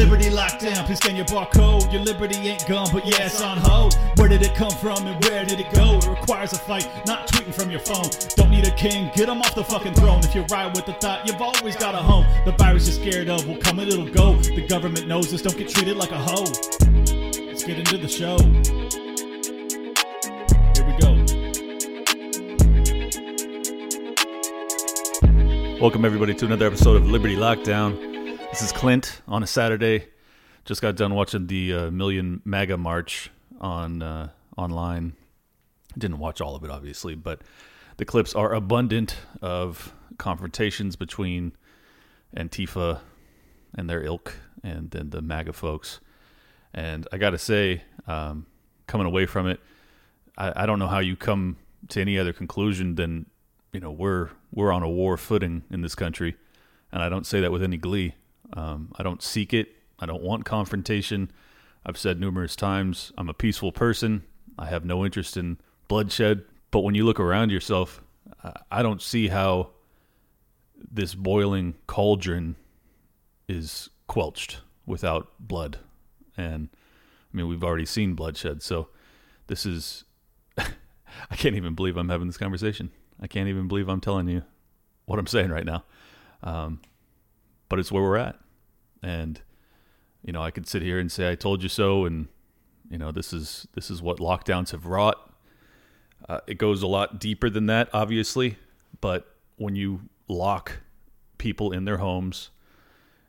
Liberty lockdown, please scan your barcode. Your liberty ain't gone, but it's on hold. Where did it come from and where did it go? It requires a fight, not tweeting from your phone. Don't need a king, get him off the fucking throne. If you ride with the thought, you've always got a home. The virus you're scared of will come and it'll go. The government knows this, don't get treated like a hoe. Let's get into the show. Here we go. Welcome, everybody, to another episode of Liberty Lockdown. This is Clint on a Saturday. Just got done watching the uh, Million MAGA March on uh, online. Didn't watch all of it, obviously, but the clips are abundant of confrontations between Antifa and their ilk and then the MAGA folks. And I got to say, um, coming away from it, I, I don't know how you come to any other conclusion than you know we're we're on a war footing in this country, and I don't say that with any glee. Um, I don't seek it. I don't want confrontation. I've said numerous times I'm a peaceful person. I have no interest in bloodshed. But when you look around yourself, I don't see how this boiling cauldron is quelched without blood. And I mean, we've already seen bloodshed. So this is, I can't even believe I'm having this conversation. I can't even believe I'm telling you what I'm saying right now. Um, but it's where we're at. And, you know, I could sit here and say, I told you so. And, you know, this is, this is what lockdowns have wrought. Uh, it goes a lot deeper than that, obviously. But when you lock people in their homes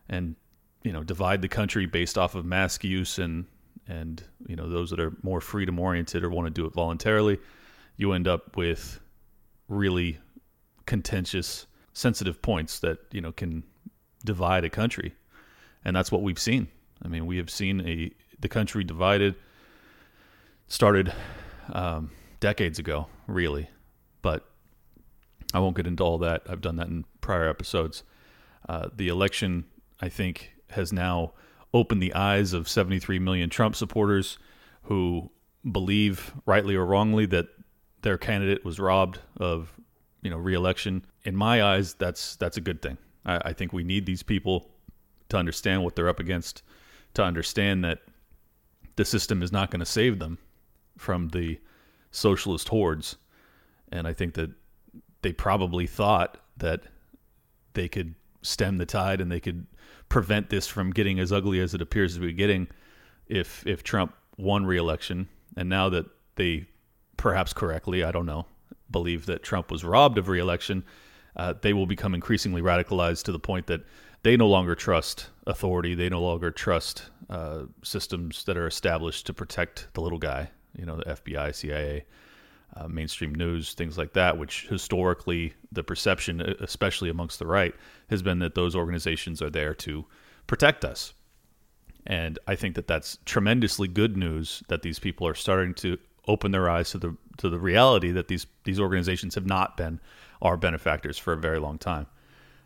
and, you know, divide the country based off of mask use and, and, you know, those that are more freedom oriented or want to do it voluntarily, you end up with really contentious, sensitive points that you know can divide a country, and that's what we've seen. I mean, we have seen a the country divided. Started um, decades ago, really, but I won't get into all that. I've done that in prior episodes. Uh, the election, I think, has now opened the eyes of 73 million Trump supporters who believe, rightly or wrongly, that their candidate was robbed of you know reelection. In my eyes, that's that's a good thing. I, I think we need these people to understand what they're up against, to understand that the system is not going to save them from the socialist hordes. And I think that they probably thought that they could stem the tide and they could prevent this from getting as ugly as it appears to be getting if if Trump won re-election. And now that they perhaps correctly, I don't know, believe that Trump was robbed of reelection, uh, they will become increasingly radicalized to the point that they no longer trust authority. They no longer trust uh, systems that are established to protect the little guy, you know, the FBI, CIA, uh, mainstream news, things like that, which historically the perception, especially amongst the right, has been that those organizations are there to protect us. And I think that that's tremendously good news that these people are starting to open their eyes to the to the reality that these these organizations have not been our benefactors for a very long time.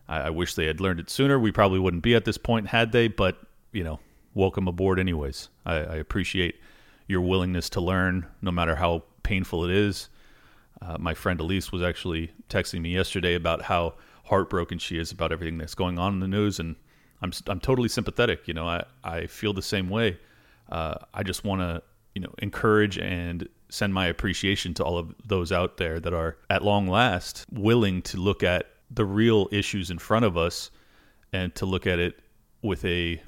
I, I wish they had learned it sooner. We probably wouldn't be at this point had they, but you know, welcome aboard anyways. I, I appreciate your willingness to learn, no matter how painful it is. Uh, my friend Elise was actually texting me yesterday about how heartbroken she is about everything that's going on in the news, and I'm I'm totally sympathetic. You know, I I feel the same way. Uh, I just want to you know encourage and send my appreciation to all of those out there that are at long last willing to look at the real issues in front of us and to look at it with a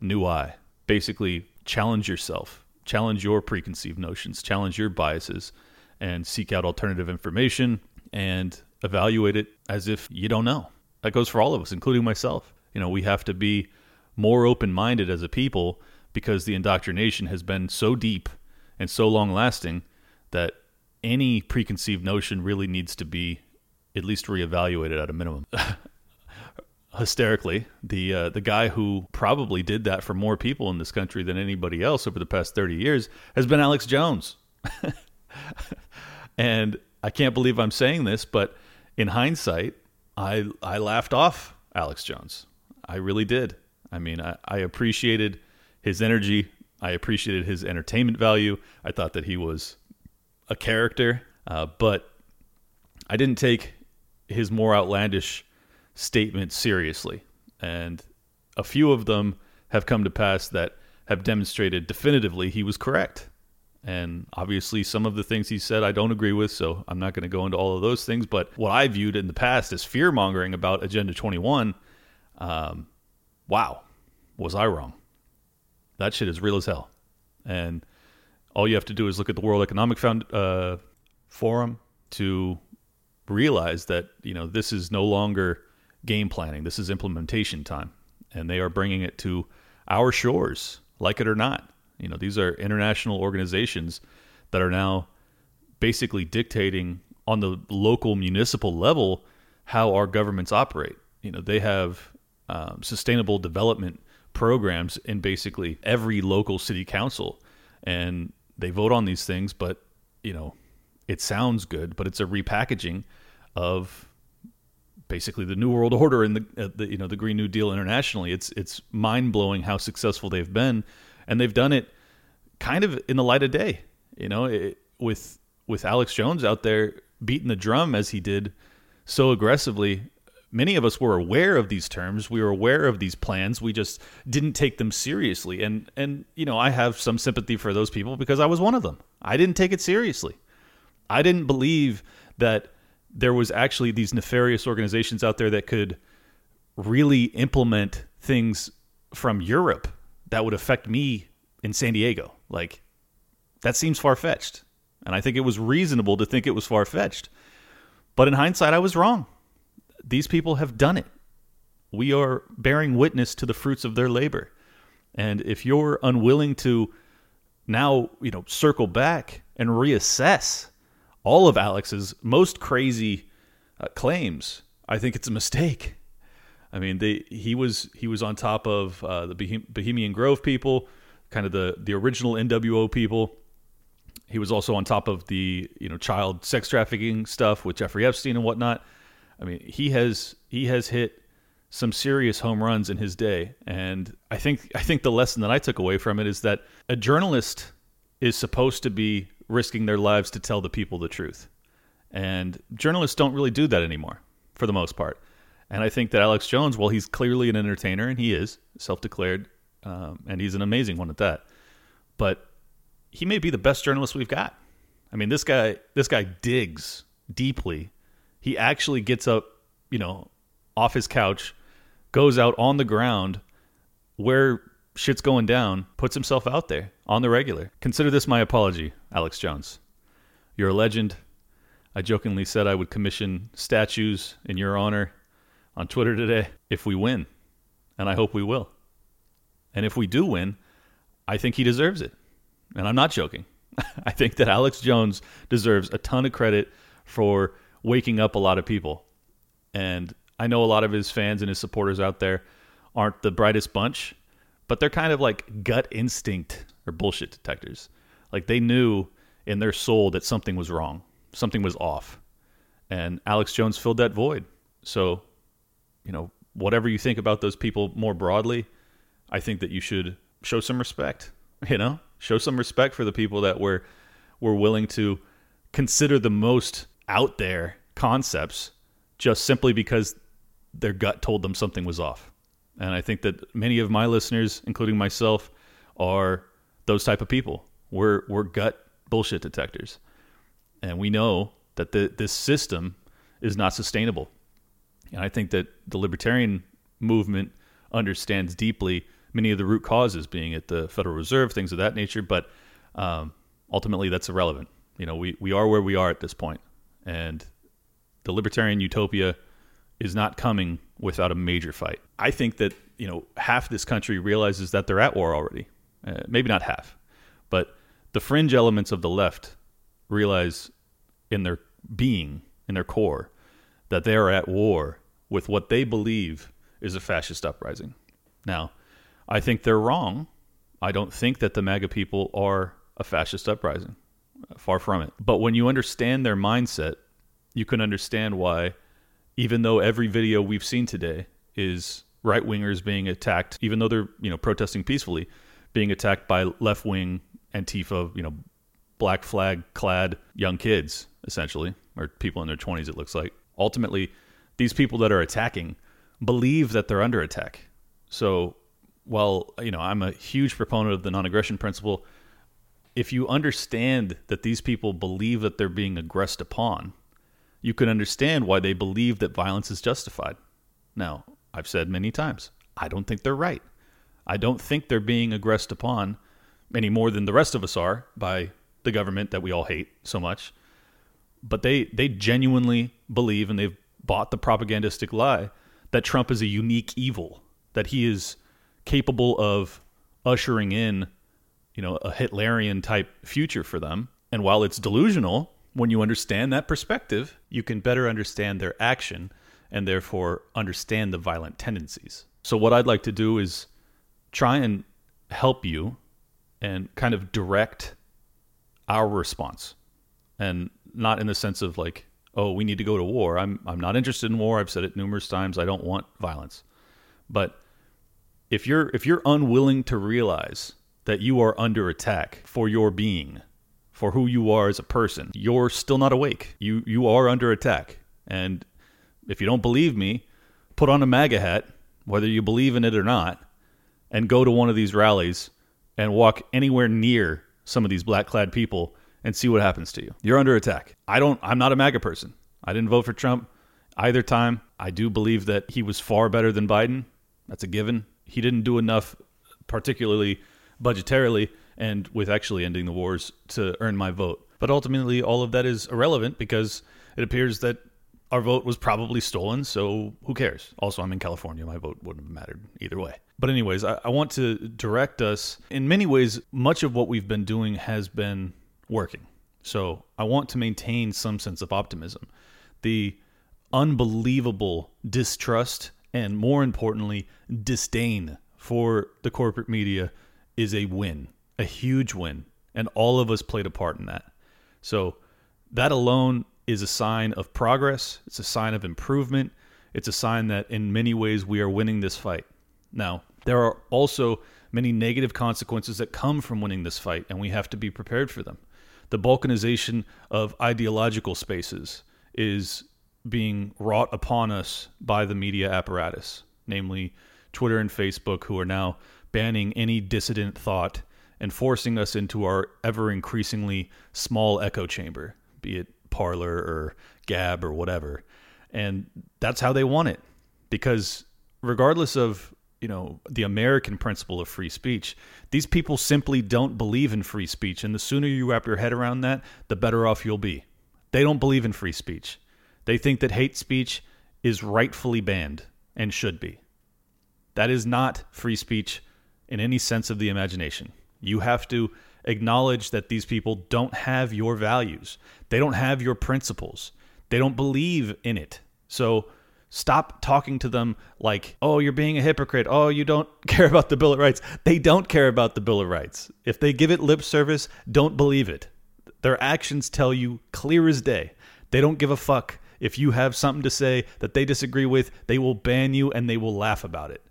new eye. Basically challenge yourself challenge your preconceived notions challenge your biases and seek out alternative information and evaluate it as if you don't know. That goes for all of us including myself. You know we have to be more open-minded as a people because the indoctrination has been so deep and so long lasting that any preconceived notion really needs to be at least reevaluated at a minimum. Hysterically, the uh, the guy who probably did that for more people in this country than anybody else over the past 30 years has been Alex Jones. and I can't believe I'm saying this, but in hindsight, I I laughed off Alex Jones. I really did. I mean, I, I appreciated his energy. I appreciated his entertainment value. I thought that he was a character, uh, but I didn't take his more outlandish statements seriously. And a few of them have come to pass that have demonstrated definitively he was correct. And obviously, some of the things he said I don't agree with, so I'm not going to go into all of those things. But what I viewed in the past as fear mongering about Agenda 21, um, wow, was I wrong? That shit is real as hell. And all you have to do is look at the World Economic Found, uh, Forum to realize that you know this is no longer game planning. This is implementation time, and they are bringing it to our shores, like it or not. You know, these are international organizations that are now basically dictating on the local municipal level how our governments operate. You know, they have um, sustainable development programs in basically every local city council, and they vote on these things. But you know, it sounds good, but it's a repackaging of basically the New World Order and the, uh, the you know the Green New Deal internationally. It's it's mind blowing how successful they've been, and they've done it kind of in the light of day. You know, it, with with Alex Jones out there beating the drum as he did so aggressively. Many of us were aware of these terms. We were aware of these plans. We just didn't take them seriously. And and you know, I have some sympathy for those people because I was one of them. I didn't take it seriously. I didn't believe that there was actually these nefarious organizations out there that could really implement things from Europe that would affect me in San Diego. Like that seems far fetched. And I think it was reasonable to think it was far fetched. But in hindsight, I was wrong. These people have done it. We are bearing witness to the fruits of their labor. And if you're unwilling to now, you know, circle back and reassess all of Alex's most crazy uh, claims, I think it's a mistake. I mean, they, he was he was on top of uh, the Bohemian Grove people, kind of the the original NWO people. He was also on top of the you know child sex trafficking stuff with Jeffrey Epstein and whatnot. I mean, he has he has hit some serious home runs in his day, and I think I think the lesson that I took away from it is that a journalist is supposed to be risking their lives to tell the people the truth. And journalists don't really do that anymore, for the most part. And I think that Alex Jones, well, he's clearly an entertainer, and he is self declared, um, and he's an amazing one at that. But he may be the best journalist we've got. I mean, this guy, this guy digs deeply. He actually gets up, you know, off his couch, goes out on the ground where shit's going down, puts himself out there on the regular. Consider this my apology, Alex Jones. You're a legend. I jokingly said I would commission statues in your honor on Twitter today if we win, and I hope we will. And if we do win, I think he deserves it. And I'm not joking. I think that Alex Jones deserves a ton of credit for waking up a lot of people. And I know a lot of his fans and his supporters out there aren't the brightest bunch, but they're kind of like gut instinct or bullshit detectors. Like they knew in their soul that something was wrong, something was off. And Alex Jones filled that void. So, you know, whatever you think about those people more broadly, I think that you should show some respect, you know? Show some respect for the people that were were willing to consider the most out there concepts just simply because their gut told them something was off. And I think that many of my listeners, including myself, are those type of people. We're we're gut bullshit detectors, and we know that the, this system is not sustainable. And I think that the libertarian movement understands deeply many of the root causes, being at the Federal Reserve, things of that nature. But um, ultimately, that's irrelevant. You know, we we are where we are at this point, and the libertarian utopia is not coming without a major fight. I think that you know half this country realizes that they're at war already. Uh, maybe not half, but the fringe elements of the left realize in their being, in their core, that they are at war with what they believe is a fascist uprising. Now, I think they're wrong. I don't think that the MAGA people are a fascist uprising. Far from it. But when you understand their mindset, you can understand why even though every video we've seen today is right wingers being attacked, even though they're you know protesting peacefully, being attacked by left wing Antifa, you know, black flag clad young kids, essentially, or people in their twenties. It looks like ultimately these people that are attacking believe that they're under attack. So while you know I'm a huge proponent of the non-aggression principle, if you understand that these people believe that they're being aggressed upon, you can understand why they believe that violence is justified. Now, I've said many times, I don't think they're right. I don't think they're being aggressed upon any more than the rest of us are by the government that we all hate so much. But they they genuinely believe and they've bought the propagandistic lie that Trump is a unique evil, that he is capable of ushering in, you know, a Hitlerian type future for them. And while it's delusional, when you understand that perspective, you can better understand their action and therefore understand the violent tendencies. So what I'd like to do is try and help you and kind of direct our response. And not in the sense of like, oh, we need to go to war. I'm I'm not interested in war. I've said it numerous times. I don't want violence. But if you're if you're unwilling to realize that you are under attack for your being, for who you are as a person, you're still not awake. You you are under attack. And if you don't believe me, put on a MAGA hat, whether you believe in it or not, and go to one of these rallies and walk anywhere near some of these black clad people and see what happens to you. You're under attack. I don't I'm not a MAGA person. I didn't vote for Trump either time. I do believe that he was far better than Biden. That's a given. He didn't do enough particularly budgetarily and with actually ending the wars to earn my vote. But ultimately all of that is irrelevant because it appears that our vote was probably stolen, so who cares? Also, I'm in California. My vote wouldn't have mattered either way. But, anyways, I, I, want to direct us. In many ways, much of what we've been doing has been working. So, I want to maintain some sense of optimism. The unbelievable distrust and, more importantly, disdain for the corporate media is a win, a huge win. And all of us played a part in that. So, that alone is a sign of progress. It's a sign of improvement. It's a sign that in many ways we are winning this fight. Now, there are also many negative consequences that come from winning this fight, and we have to be prepared for them. The balkanization of ideological spaces is being wrought upon us by the media apparatus, namely Twitter and Facebook, who are now banning any dissident thought and forcing us into our ever increasingly small echo chamber, be it Parler or Gab or whatever. And that's how they want it. Because regardless of, you know, the American principle of free speech, these people simply don't believe in free speech. And the sooner you wrap your head around that, the better off you'll be. They don't believe in free speech. They think that hate speech is rightfully banned and should be. That is not free speech in any sense of the imagination. You have to acknowledge that these people don't have your values. They don't have your principles. They don't believe in it. So stop talking to them like, oh, you're being a hypocrite. Oh, you don't care about the Bill of Rights. They don't care about the Bill of Rights. If they give it lip service, don't believe it. Their actions tell you clear as day. They don't give a fuck. If you have something to say that they disagree with, they will ban you and they will laugh about it.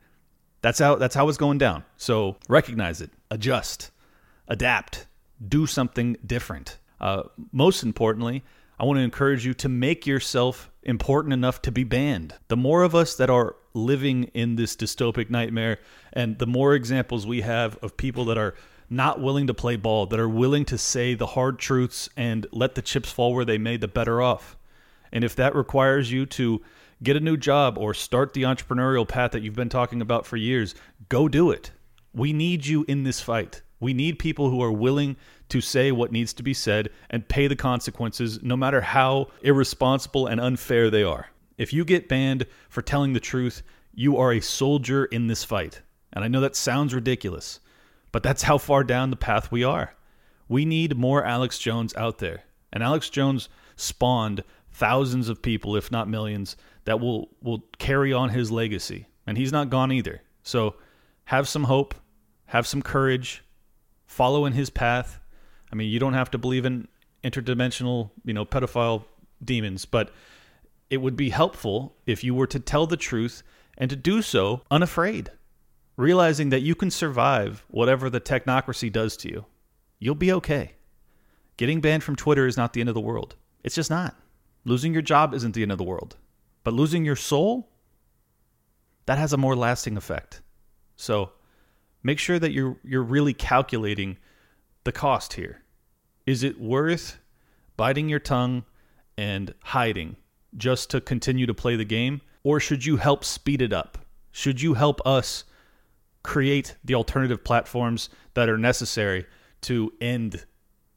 That's how that's how it's going down. So recognize it, adjust adapt, do something different. Uh, most importantly, I want to encourage you to make yourself important enough to be banned. The more of us that are living in this dystopic nightmare, and the more examples we have of people that are not willing to play ball, that are willing to say the hard truths and let the chips fall where they may, the better off. And if that requires you to get a new job or start the entrepreneurial path that you've been talking about for years, go do it. We need you in this fight. We need people who are willing to say what needs to be said and pay the consequences, no matter how irresponsible and unfair they are. If you get banned for telling the truth, you are a soldier in this fight. And I know that sounds ridiculous, but that's how far down the path we are. We need more Alex Jones out there. And Alex Jones spawned thousands of people, if not millions, that will, will carry on his legacy. And he's not gone either. So have some hope, have some courage, follow in his path. I mean, you don't have to believe in interdimensional, you know, pedophile demons, but it would be helpful if you were to tell the truth and to do so unafraid, realizing that you can survive whatever the technocracy does to you. You'll be okay. Getting banned from Twitter is not the end of the world. It's just not. Losing your job isn't the end of the world. But losing your soul, that has a more lasting effect. So make sure that you're you're really calculating the cost here. Is it worth biting your tongue and hiding just to continue to play the game or should you help speed it up? Should you help us create the alternative platforms that are necessary to end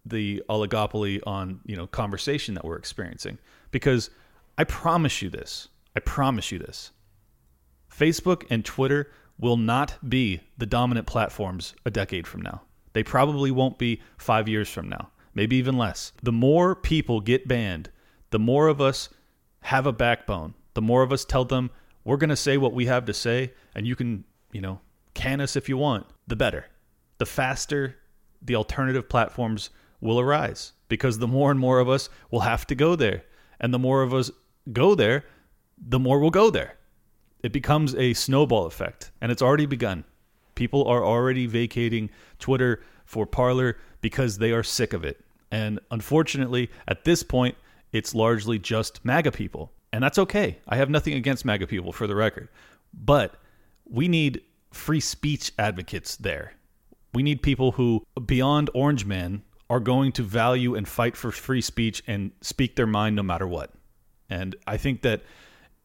the oligopoly on, you know, conversation that we're experiencing? Because I promise you this. I promise you this. Facebook and Twitter will not be the dominant platforms a decade from now. They probably won't be five years from now, maybe even less. The more people get banned, the more of us have a backbone. The more of us tell them, we're going to say what we have to say, and you can, you know, can us if you want, the better. The faster the alternative platforms will arise because the more and more of us will have to go there. And the more of us go there, the more we'll go there. It becomes a snowball effect, and it's already begun. People are already vacating Twitter for Parler because they are sick of it. And unfortunately, at this point, it's largely just MAGA people. And that's okay. I have nothing against MAGA people for the record. But we need free speech advocates there. We need people who, beyond Orange Man, are going to value and fight for free speech and speak their mind no matter what. And I think that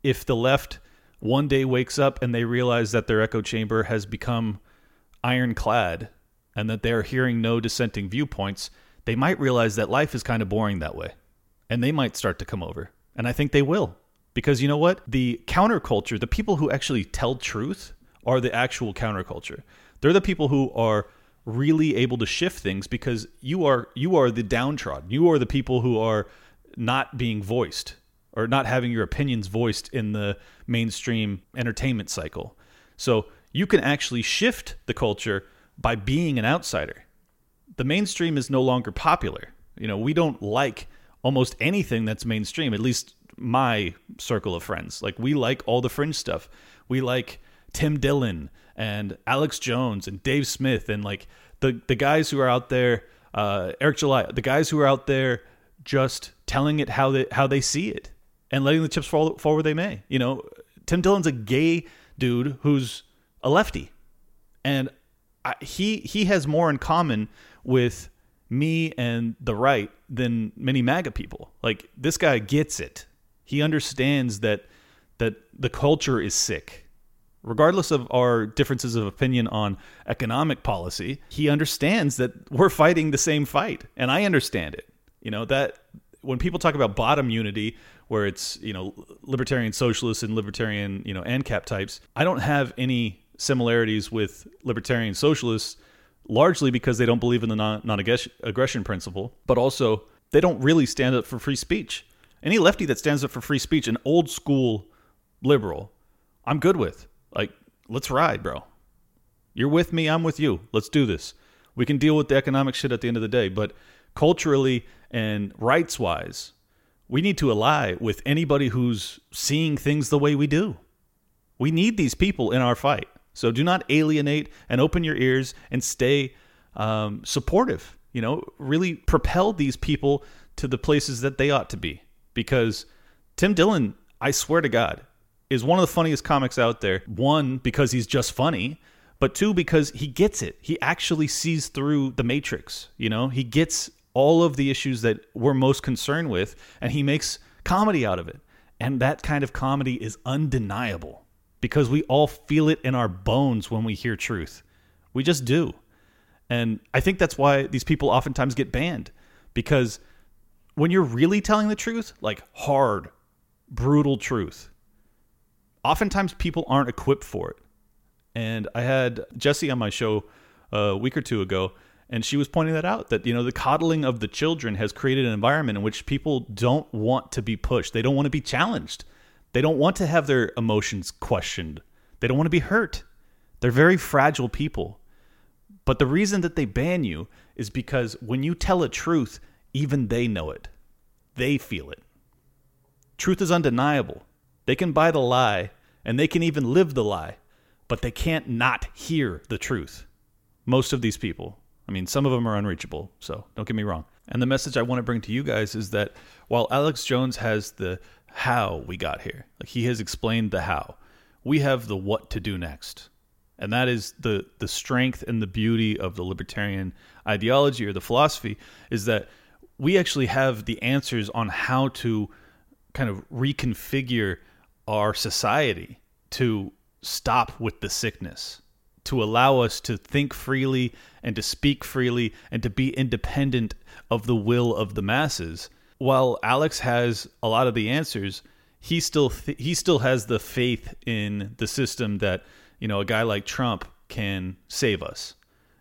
if the left one day wakes up and they realize that their echo chamber has become ironclad and that they're hearing no dissenting viewpoints, they might realize that life is kind of boring that way. And they might start to come over. And I think they will. Because you know what? The counterculture, the people who actually tell truth, are the actual counterculture. They're the people who are really able to shift things because you are you are the downtrodden. You are the people who are not being voiced or not having your opinions voiced in the mainstream entertainment cycle. So you can actually shift the culture by being an outsider. The mainstream is no longer popular. You know, we don't like almost anything that's mainstream, at least my circle of friends. Like we like all the fringe stuff. We like Tim Dillon and Alex Jones and Dave Smith and like the the guys who are out there, uh, Eric July, the guys who are out there just telling it how they how they see it and letting the chips fall, fall where they may. You know, Tim Dillon's a gay dude who's a lefty, and I, he he has more in common with me and the right than many MAGA people. Like this guy gets it. He understands that that the culture is sick. Regardless of our differences of opinion on economic policy, he understands that we're fighting the same fight, and I understand it. You know that when people talk about bottom unity, where it's you know libertarian socialists and libertarian you know ANCAP types, I don't have any similarities with libertarian socialists, largely because they don't believe in the non aggression principle, but also they don't really stand up for free speech. Any lefty that stands up for free speech, an old school liberal, I'm good with. Let's ride, bro. You're with me, I'm with you. Let's do this. We can deal with the economic shit at the end of the day, but culturally and rights wise, we need to ally with anybody who's seeing things the way we do. We need these people in our fight. So do not alienate and open your ears and stay um, supportive. You know, really propel these people to the places that they ought to be. Because Tim Dillon, I swear to God, is one of the funniest comics out there. One, because he's just funny, but two, because he gets it. He actually sees through the matrix. You know, he gets all of the issues that we're most concerned with, and he makes comedy out of it. And that kind of comedy is undeniable because we all feel it in our bones when we hear truth. We just do. And I think that's why these people oftentimes get banned because when you're really telling the truth, like hard, brutal truth, oftentimes people aren't equipped for it. And I had Jesse on my show a week or two ago, and she was pointing that out that you know the coddling of the children has created an environment in which people don't want to be pushed. They don't want to be challenged. They don't want to have their emotions questioned. They don't want to be hurt. They're very fragile people. But the reason that they ban you is because when you tell a truth even they know it. They feel it. Truth is undeniable. They can buy the lie and they can even live the lie but they can't not hear the truth most of these people I mean, some of them are unreachable, so don't get me wrong. And the message I want to bring to you guys is that while Alex Jones has the how we got here, like he has explained the how, we have the what to do next. And that is the the strength and the beauty of the libertarian ideology or the philosophy is that we actually have the answers on how to kind of reconfigure our society to stop with the sickness, to allow us to think freely and to speak freely and to be independent of the will of the masses. While Alex has a lot of the answers, he still th- he still has the faith in the system that you know a guy like Trump can save us.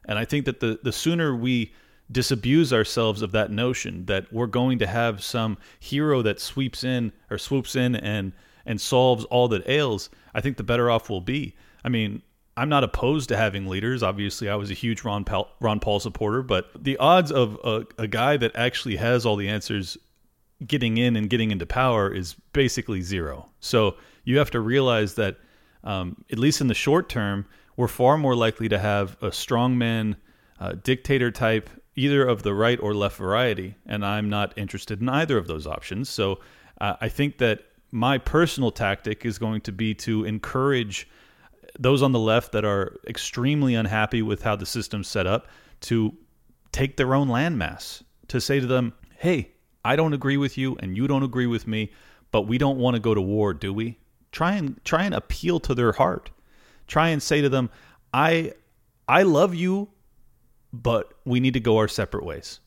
And I think that the the sooner we disabuse ourselves of that notion that we're going to have some hero that sweeps in or swoops in and and solves all that ails, I think the better off we'll be. I mean, I'm not opposed to having leaders. Obviously, I was a huge Ron Paul, Ron Paul supporter, but the odds of a, a guy that actually has all the answers getting in and getting into power is basically zero. So you have to realize that, um, at least in the short term, we're far more likely to have a strongman, uh, dictator type, either of the right or left variety. And I'm not interested in either of those options. So uh, I think that my personal tactic is going to be to encourage those on the left that are extremely unhappy with how the system's set up to take their own landmass, to say to them, hey, I don't agree with you and you don't agree with me, but we don't want to go to war, do we? Try and try and appeal to their heart. Try and say to them, I I love you, but we need to go our separate ways.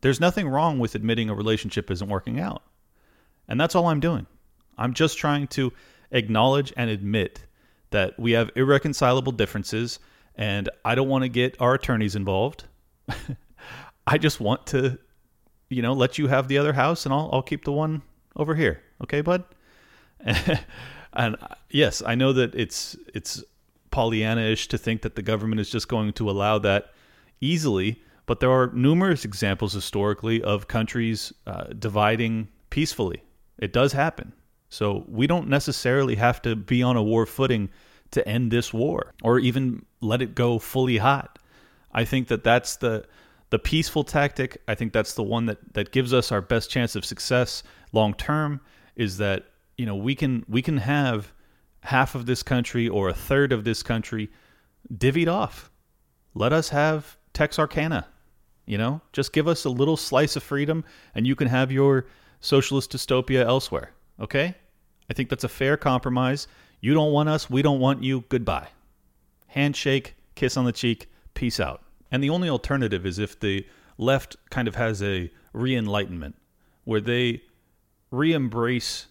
There's nothing wrong with admitting a relationship isn't working out. And that's all I'm doing. I'm just trying to acknowledge and admit that we have irreconcilable differences and I don't want to get our attorneys involved. I just want to you know, let you have the other house and I'll I'll keep the one over here. Okay, bud? and yes, I know that it's it's Pollyanna-ish to think that the government is just going to allow that easily, but there are numerous examples historically of countries uh, dividing peacefully. It does happen. So we don't necessarily have to be on a war footing to end this war or even let it go fully hot. I think that that's the the peaceful tactic, I think that's the one that, that gives us our best chance of success long term. Is that you know we can we can have half of this country or a third of this country divvied off. Let us have Texarkana. You know, just give us a little slice of freedom, and you can have your socialist dystopia elsewhere. Okay, I think that's a fair compromise. You don't want us, we don't want you. Goodbye. Handshake, kiss on the cheek, peace out. And the only alternative is if the left kind of has a re-enlightenment where they re-embrace,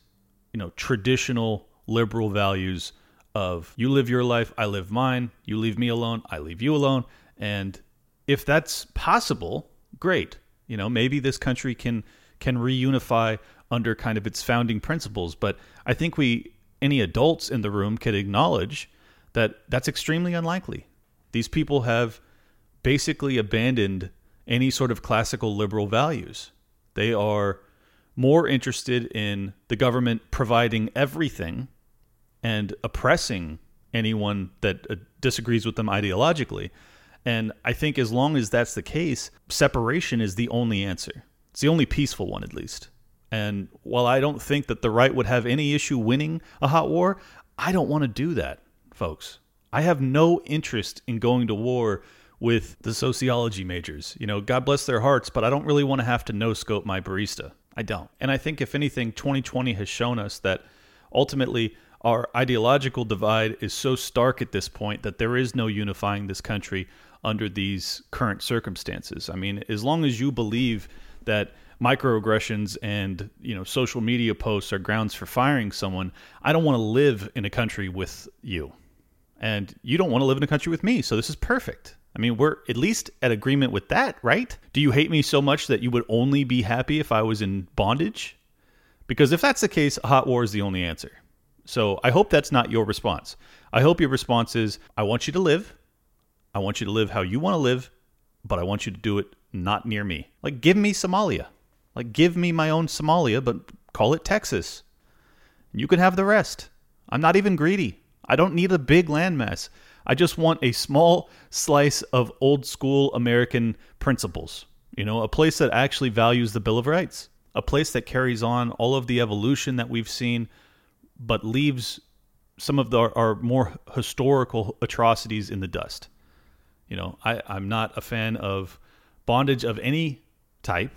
you know, traditional liberal values of you live your life, I live mine, you leave me alone, I leave you alone. And if that's possible, great. You know, maybe this country can can reunify under kind of its founding principles, but I think we any adults in the room can acknowledge that that's extremely unlikely. These people have basically abandoned any sort of classical liberal values. They are more interested in the government providing everything and oppressing anyone that uh, disagrees with them ideologically. And I think as long as that's the case, separation is the only answer. It's the only peaceful one, at least. And while I don't think that the right would have any issue winning a hot war, I don't want to do that, folks. I have no interest in going to war with the sociology majors. You know, God bless their hearts, but I don't really want to have to no scope my barista. I don't. And I think if anything, 2020 has shown us that ultimately our ideological divide is so stark at this point that there is no unifying this country under these current circumstances. I mean, as long as you believe that microaggressions and you know social media posts are grounds for firing someone, I don't want to live in a country with you. And you don't want to live in a country with me, so this is perfect. I mean, we're at least at agreement with that, right? Do you hate me so much that you would only be happy if I was in bondage? Because if that's the case, hot war is the only answer. So I hope that's not your response. I hope your response is I want you to live. I want you to live how you want to live, but I want you to do it not near me. Like, give me Somalia. Like, give me my own Somalia, but call it Texas. You can have the rest. I'm not even greedy. I don't need a big landmass. I just want a small slice of old school American principles. You know, a place that actually values the Bill of Rights, a place that carries on all of the evolution that we've seen, but leaves some of the, our more historical atrocities in the dust. You know, I, I'm not a fan of bondage of any type,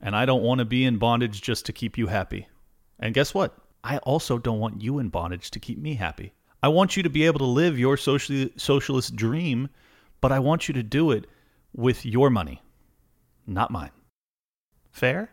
and I don't want to be in bondage just to keep you happy. And guess what? I also don't want you in bondage to keep me happy. I want you to be able to live your socialist dream, but I want you to do it with your money, not mine. Fair?